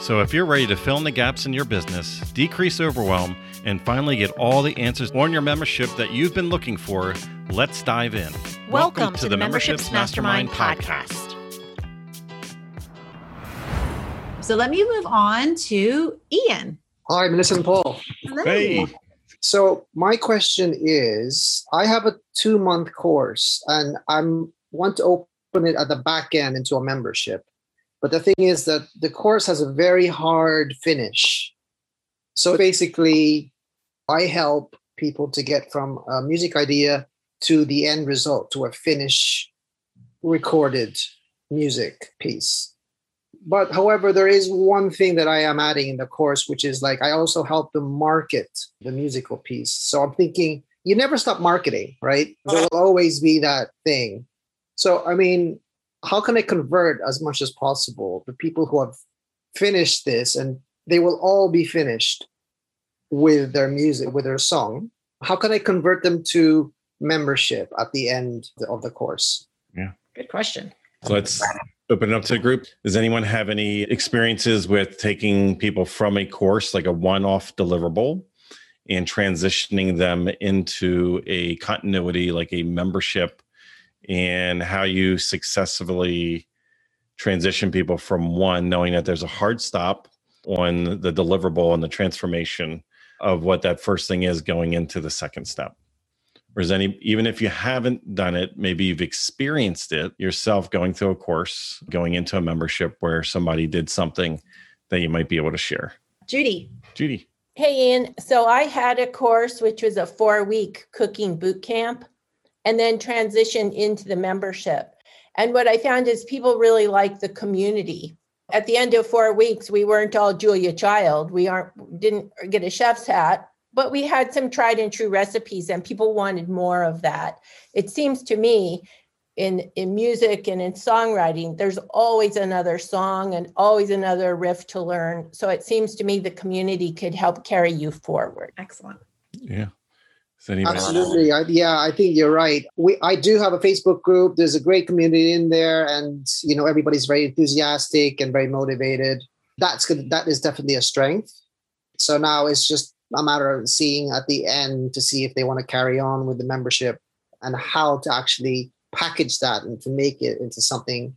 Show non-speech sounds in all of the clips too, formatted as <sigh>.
So, if you're ready to fill in the gaps in your business, decrease overwhelm, and finally get all the answers on your membership that you've been looking for, let's dive in. Welcome, Welcome to, to, the Memberships, Mastermind, Mastermind podcast. So, let me move on to Ian. Hi, Melissa and Paul. Hello. Hey. So, my question is I have a two month course and I want to open it at the back end into a membership but the thing is that the course has a very hard finish. So basically, I help people to get from a music idea to the end result, to a finished recorded music piece. But however, there is one thing that I am adding in the course, which is like I also help them market the musical piece. So I'm thinking you never stop marketing, right? There will always be that thing. So, I mean, how can I convert as much as possible the people who have finished this and they will all be finished with their music, with their song? How can I convert them to membership at the end of the course? Yeah. Good question. So let's open it up to the group. Does anyone have any experiences with taking people from a course, like a one off deliverable, and transitioning them into a continuity, like a membership and how you successfully transition people from one, knowing that there's a hard stop on the deliverable and the transformation of what that first thing is going into the second step. Or is any, even if you haven't done it, maybe you've experienced it yourself going through a course, going into a membership where somebody did something that you might be able to share. Judy. Judy. Hey, Ian. So I had a course which was a four week cooking boot camp and then transition into the membership. And what I found is people really like the community. At the end of four weeks, we weren't all Julia Child. We aren't didn't get a chef's hat, but we had some tried and true recipes, and people wanted more of that. It seems to me in in music and in songwriting there's always another song and always another riff to learn so it seems to me the community could help carry you forward excellent yeah Absolutely. I, yeah, I think you're right. We I do have a Facebook group. There's a great community in there, and you know everybody's very enthusiastic and very motivated. That's good. That is definitely a strength. So now it's just a matter of seeing at the end to see if they want to carry on with the membership and how to actually package that and to make it into something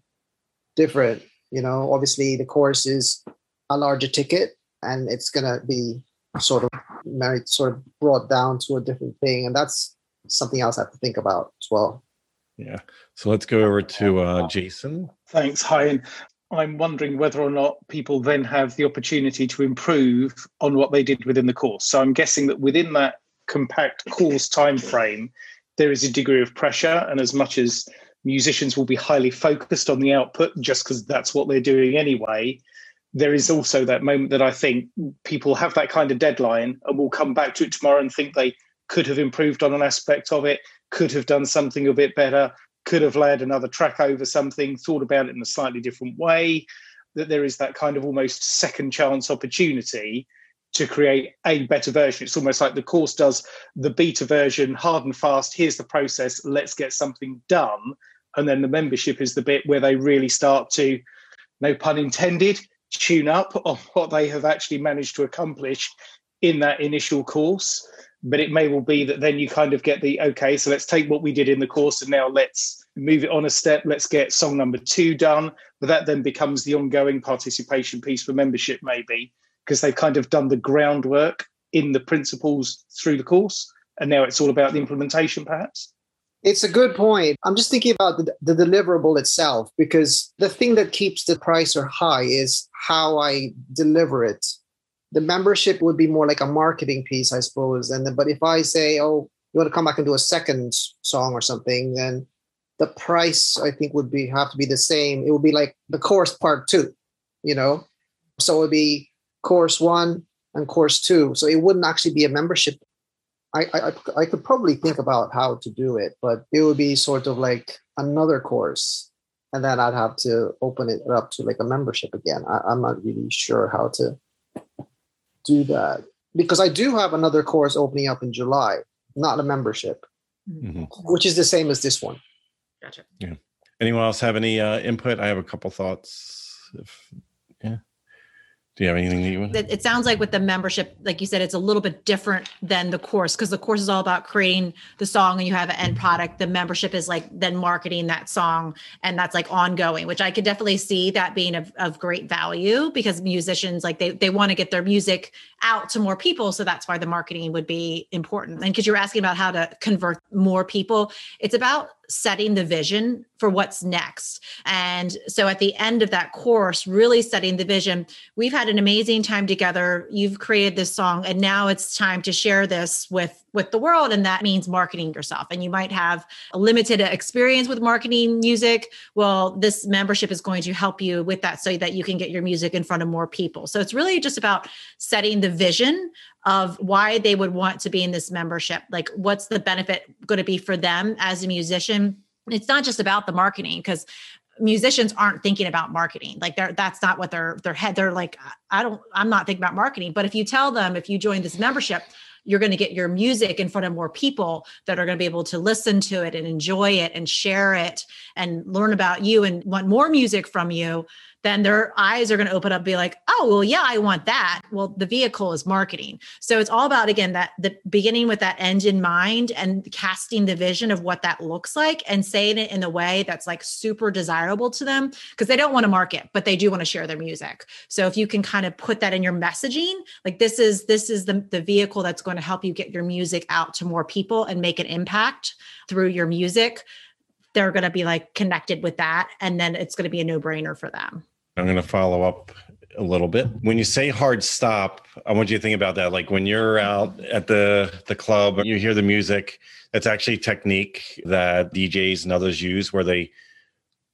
different. You know, obviously the course is a larger ticket and it's gonna be sort of married sort of brought down to a different thing and that's something else i have to think about as well. Yeah. So let's go over to uh, jason. Thanks hi and i'm wondering whether or not people then have the opportunity to improve on what they did within the course. So i'm guessing that within that compact course time frame there is a degree of pressure and as much as musicians will be highly focused on the output just because that's what they're doing anyway there is also that moment that I think people have that kind of deadline and will come back to it tomorrow and think they could have improved on an aspect of it, could have done something a bit better, could have laid another track over something, thought about it in a slightly different way. That there is that kind of almost second chance opportunity to create a better version. It's almost like the course does the beta version, hard and fast. Here's the process. Let's get something done. And then the membership is the bit where they really start to, no pun intended, tune up on <laughs> what they have actually managed to accomplish in that initial course. But it may well be that then you kind of get the okay, so let's take what we did in the course and now let's move it on a step. Let's get song number two done. But that then becomes the ongoing participation piece for membership, maybe, because they've kind of done the groundwork in the principles through the course. And now it's all about the implementation, perhaps. It's a good point. I'm just thinking about the, the, deliverable itself because the thing that keeps the price or high is how I deliver it. The membership would be more like a marketing piece, I suppose. And but if I say, "Oh, you want to come back and do a second song or something," then the price I think would be have to be the same. It would be like the course part two, you know. So it would be course one and course two. So it wouldn't actually be a membership. I, I I could probably think about how to do it, but it would be sort of like another course, and then I'd have to open it up to like a membership again. I, I'm not really sure how to do that because I do have another course opening up in July, not a membership, Mhm. which is the same as this one. Gotcha. Yeah. Anyone else have any uh, input? I have a couple thoughts. If yeah, do you have anything that you want? It, sounds like with the membership, like you said, it's a little bit different than the course because the course is all about creating the song and you have an end product. The membership is like then marketing that song and that's like ongoing, which I could definitely see that being of, of great value because musicians like they they want to get their music out to more people. So that's why the marketing would be important. And because you're asking about how to convert more people, it's about setting the vision for what's next. And so at the end of that course, really setting the vision, we've had an amazing time together. You've created this song and now it's time to share this with with the world and that means marketing yourself. And you might have a limited experience with marketing music. Well, this membership is going to help you with that so that you can get your music in front of more people. So it's really just about setting the vision of why they would want to be in this membership. Like what's the benefit going to be for them as a musician? It's not just about the marketing because musicians aren't thinking about marketing like they're that's not what their their head they're like i don't i'm not thinking about marketing but if you tell them if you join this membership you're going to get your music in front of more people that are going to be able to listen to it and enjoy it and share it and learn about you and want more music from you then their eyes are going to open up and be like oh well yeah i want that. Well the vehicle is marketing. So it's all about again that the beginning with that end in mind and casting the vision of what that looks like and saying it in a way that's like super desirable to them because they don't want to market but they do want to share their music. So if you can kind of put that in your messaging like this is this is the, the vehicle that's going to help you get your music out to more people and make an impact through your music they're going to be like connected with that and then it's going to be a no-brainer for them I'm going to follow up a little bit. When you say hard stop, I want you to think about that. Like when you're out at the the club, and you hear the music. That's actually technique that DJs and others use, where they,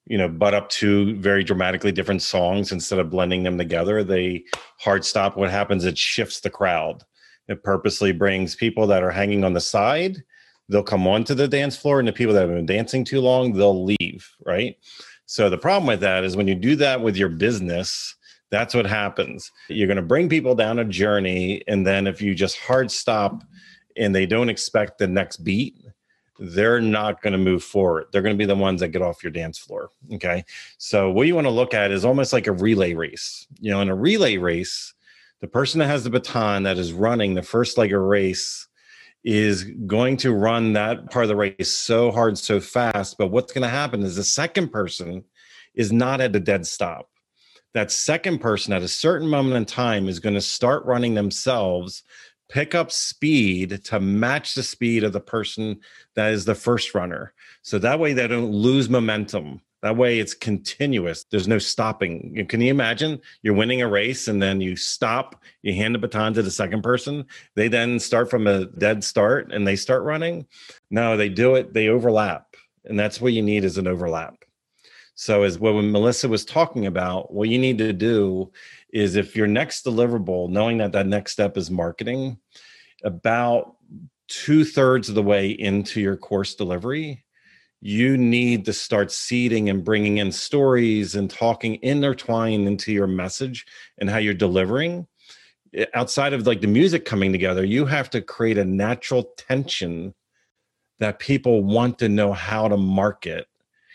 you know, butt up two very dramatically different songs instead of blending them together. They hard stop. What happens? It shifts the crowd. It purposely brings people that are hanging on the side. They'll come onto the dance floor, and the people that have been dancing too long, they'll leave. Right. So the problem with that is when you do that with your business, that's what happens. You're going to bring people down a journey. And then if you just hard stop and they don't expect the next beat, they're not going to move forward. They're going to be the ones that get off your dance floor. Okay. So what you want to look at is almost like a relay race. You know, in a relay race, the person that has the baton that is running the first leg of race is going to run that part of the race so hard, so fast. But what's going to happen is the second person is not at a dead stop. That second person at a certain moment in time is going to start running themselves, pick up speed to match the speed of the person that is the first runner. So that way they don't lose momentum. That way it's continuous. There's no stopping. Can you imagine you're winning a race and then you stop, you hand the baton to the second person. They then start from a dead start and they start running. No, they do it, they overlap. And that's what you need is an overlap. So as what Melissa was talking about, what you need to do is if your next deliverable, knowing that that next step is marketing, about two thirds of the way into your course delivery, you need to start seeding and bringing in stories and talking intertwined into your message and how you're delivering. Outside of like the music coming together you have to create a natural tension that people want to know how to market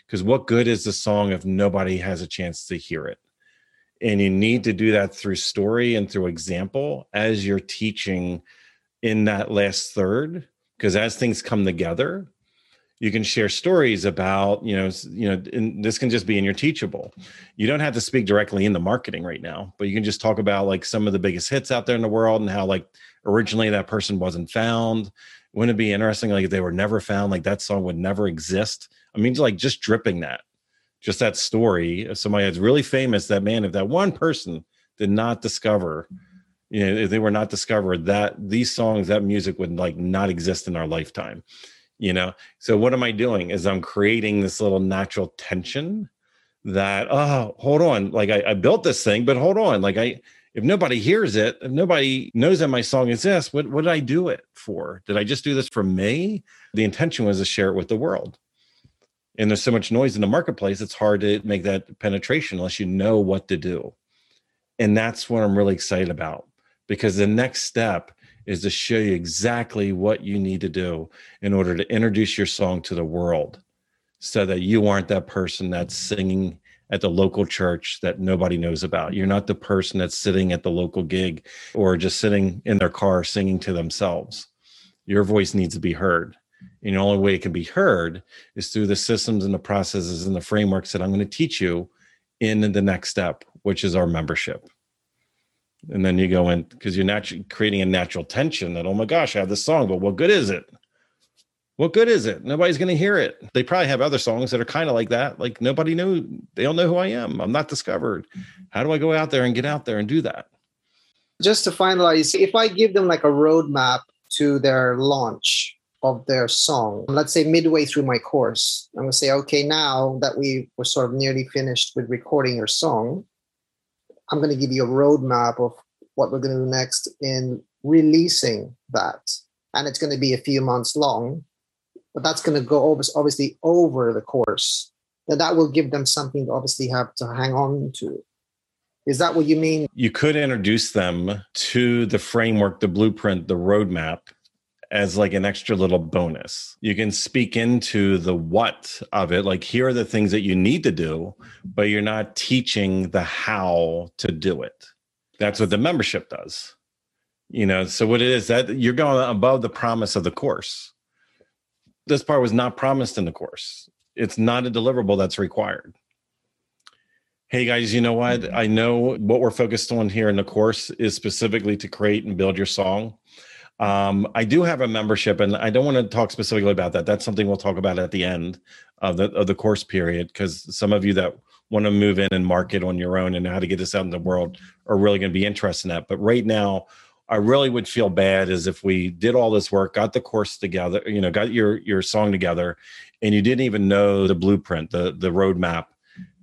because what good is the song if nobody has a chance to hear it? And you need to do that through story and through example as you're teaching in that last third because as things come together you can share stories about you know you know and this can just be in your teachable. You don't have to speak directly in the marketing right now but you can just talk about like some of the biggest hits out there in the world and how like originally that person wasn't found. Wouldn't it be interesting like if they were never found like that song would never exist? I mean like just dripping that just that story of somebody that's really famous that man if that one person did not discover you know if they were not discovered that these songs that music would like not exist in our lifetime you know so what am i doing is i'm creating this little natural tension that oh hold on like I, I built this thing but hold on like i if nobody hears it, if nobody knows that my song exists, what, what did I do it for? Did I just do this for me? The intention was to share it with the world. And there's so much noise in the marketplace, it's hard to make that penetration unless you know what to do. And that's what I'm really excited about because the next step is to show you exactly what you need to do in order to introduce your song to the world so that you aren't that person that's singing at the local church that nobody knows about. You're not the person that's sitting at the local gig or just sitting in their car singing to themselves. Your voice needs to be heard. And the only way it can be heard is through the systems and the processes and the frameworks that I'm going to teach you in the next step, which is our membership. And then you go in because you're naturally creating a natural tension that, oh my gosh, I have this song, but what good is it? what good is it? Nobody's going to hear it. They probably have other songs that are kind of like that. Like nobody knew, they don't know who I am. I'm not discovered. Mm-hmm. How do I go out there and get out there and do that? Just to finalize, if I give them like a roadmap to their launch of their song, let's say midway through my course, I'm going to say, okay, now that we were sort of nearly finished with recording your song, I'm going to give you a roadmap of what we're going to do next in releasing that. And it's going to be a few months long but that's going to go obviously over the course. Then that will give them something to obviously have to hang on to. Is that what you mean? You could introduce them to the framework the blueprint the roadmap as like an extra little bonus you can speak into the what of it like here are the things that you need to do but you're not teaching the how to do it that's what the membership does you know so what it is that you're going above the promise of the course this part was not promised in the course. It's not a deliverable that's required. Hey guys, you know what? Hmm. I know what we're focused on here in the course is specifically to create and build your song. Um, I do have a membership, and I don't want to talk specifically about that. That's something we'll talk about at the end of the of the course period, because some of you that want to move in and market on your own and how to get this out in the world are really going to be interested in that. But right now, I really would feel bad as if we did all this work, got the course together, you know, got your your song together, and you didn't even know the blueprint, the the roadmap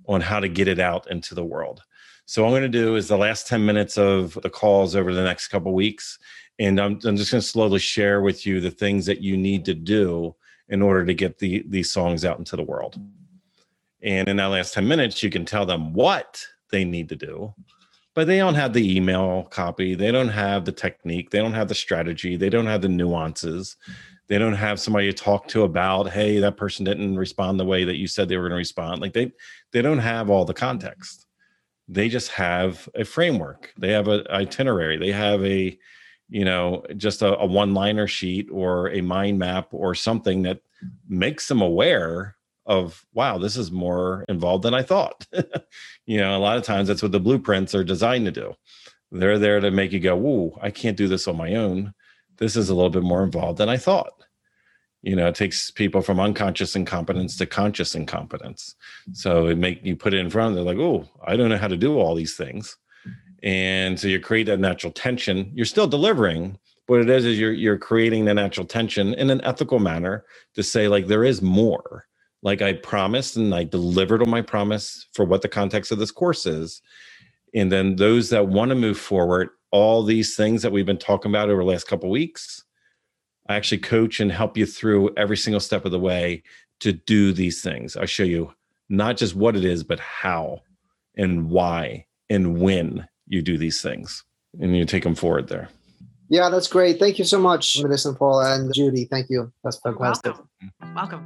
on how to get it out into the world. So I'm going to do is the last 10 minutes of the calls over the next couple weeks, and I'm, I'm just going to slowly share with you the things that you need to do in order to get the these songs out into the world. And in that last 10 minutes, you can tell them what they need to do but they don't have the email copy they don't have the technique they don't have the strategy they don't have the nuances they don't have somebody to talk to about hey that person didn't respond the way that you said they were going to respond like they they don't have all the context they just have a framework they have an itinerary they have a you know just a, a one liner sheet or a mind map or something that makes them aware of wow this is more involved than i thought. <laughs> You know a lot of times that's what the blueprints are designed to do. They're there to make you go whoa i can't do this on my own. This is a little bit more involved than i thought. You know it takes people from unconscious incompetence to conscious incompetence. So it make you put it in front of them they're like oh i don't know how to do all these things and so you create that natural tension you're still delivering what it is is you're you're creating the natural tension in an ethical manner to say like there is more like I promised and I delivered on my promise for what the context of this course is. And then those that want to move forward, all these things that we've been talking about over the last couple weeks, I actually coach and help you through every single step of the way to do these things. I show you not just what it is, but how and why and when you do these things. And you take them forward there. Yeah, that's great. Thank you so much, Melissa and Paul and Judy. Thank you. That's fantastic. Welcome. Welcome.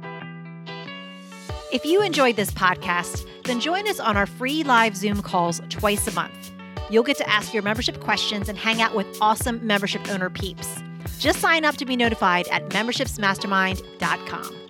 If you enjoyed this podcast, then join us on our free live Zoom calls twice a month. You'll get to ask your membership questions and hang out with awesome membership owner peeps. Just sign up to be notified at membershipsmastermind.com.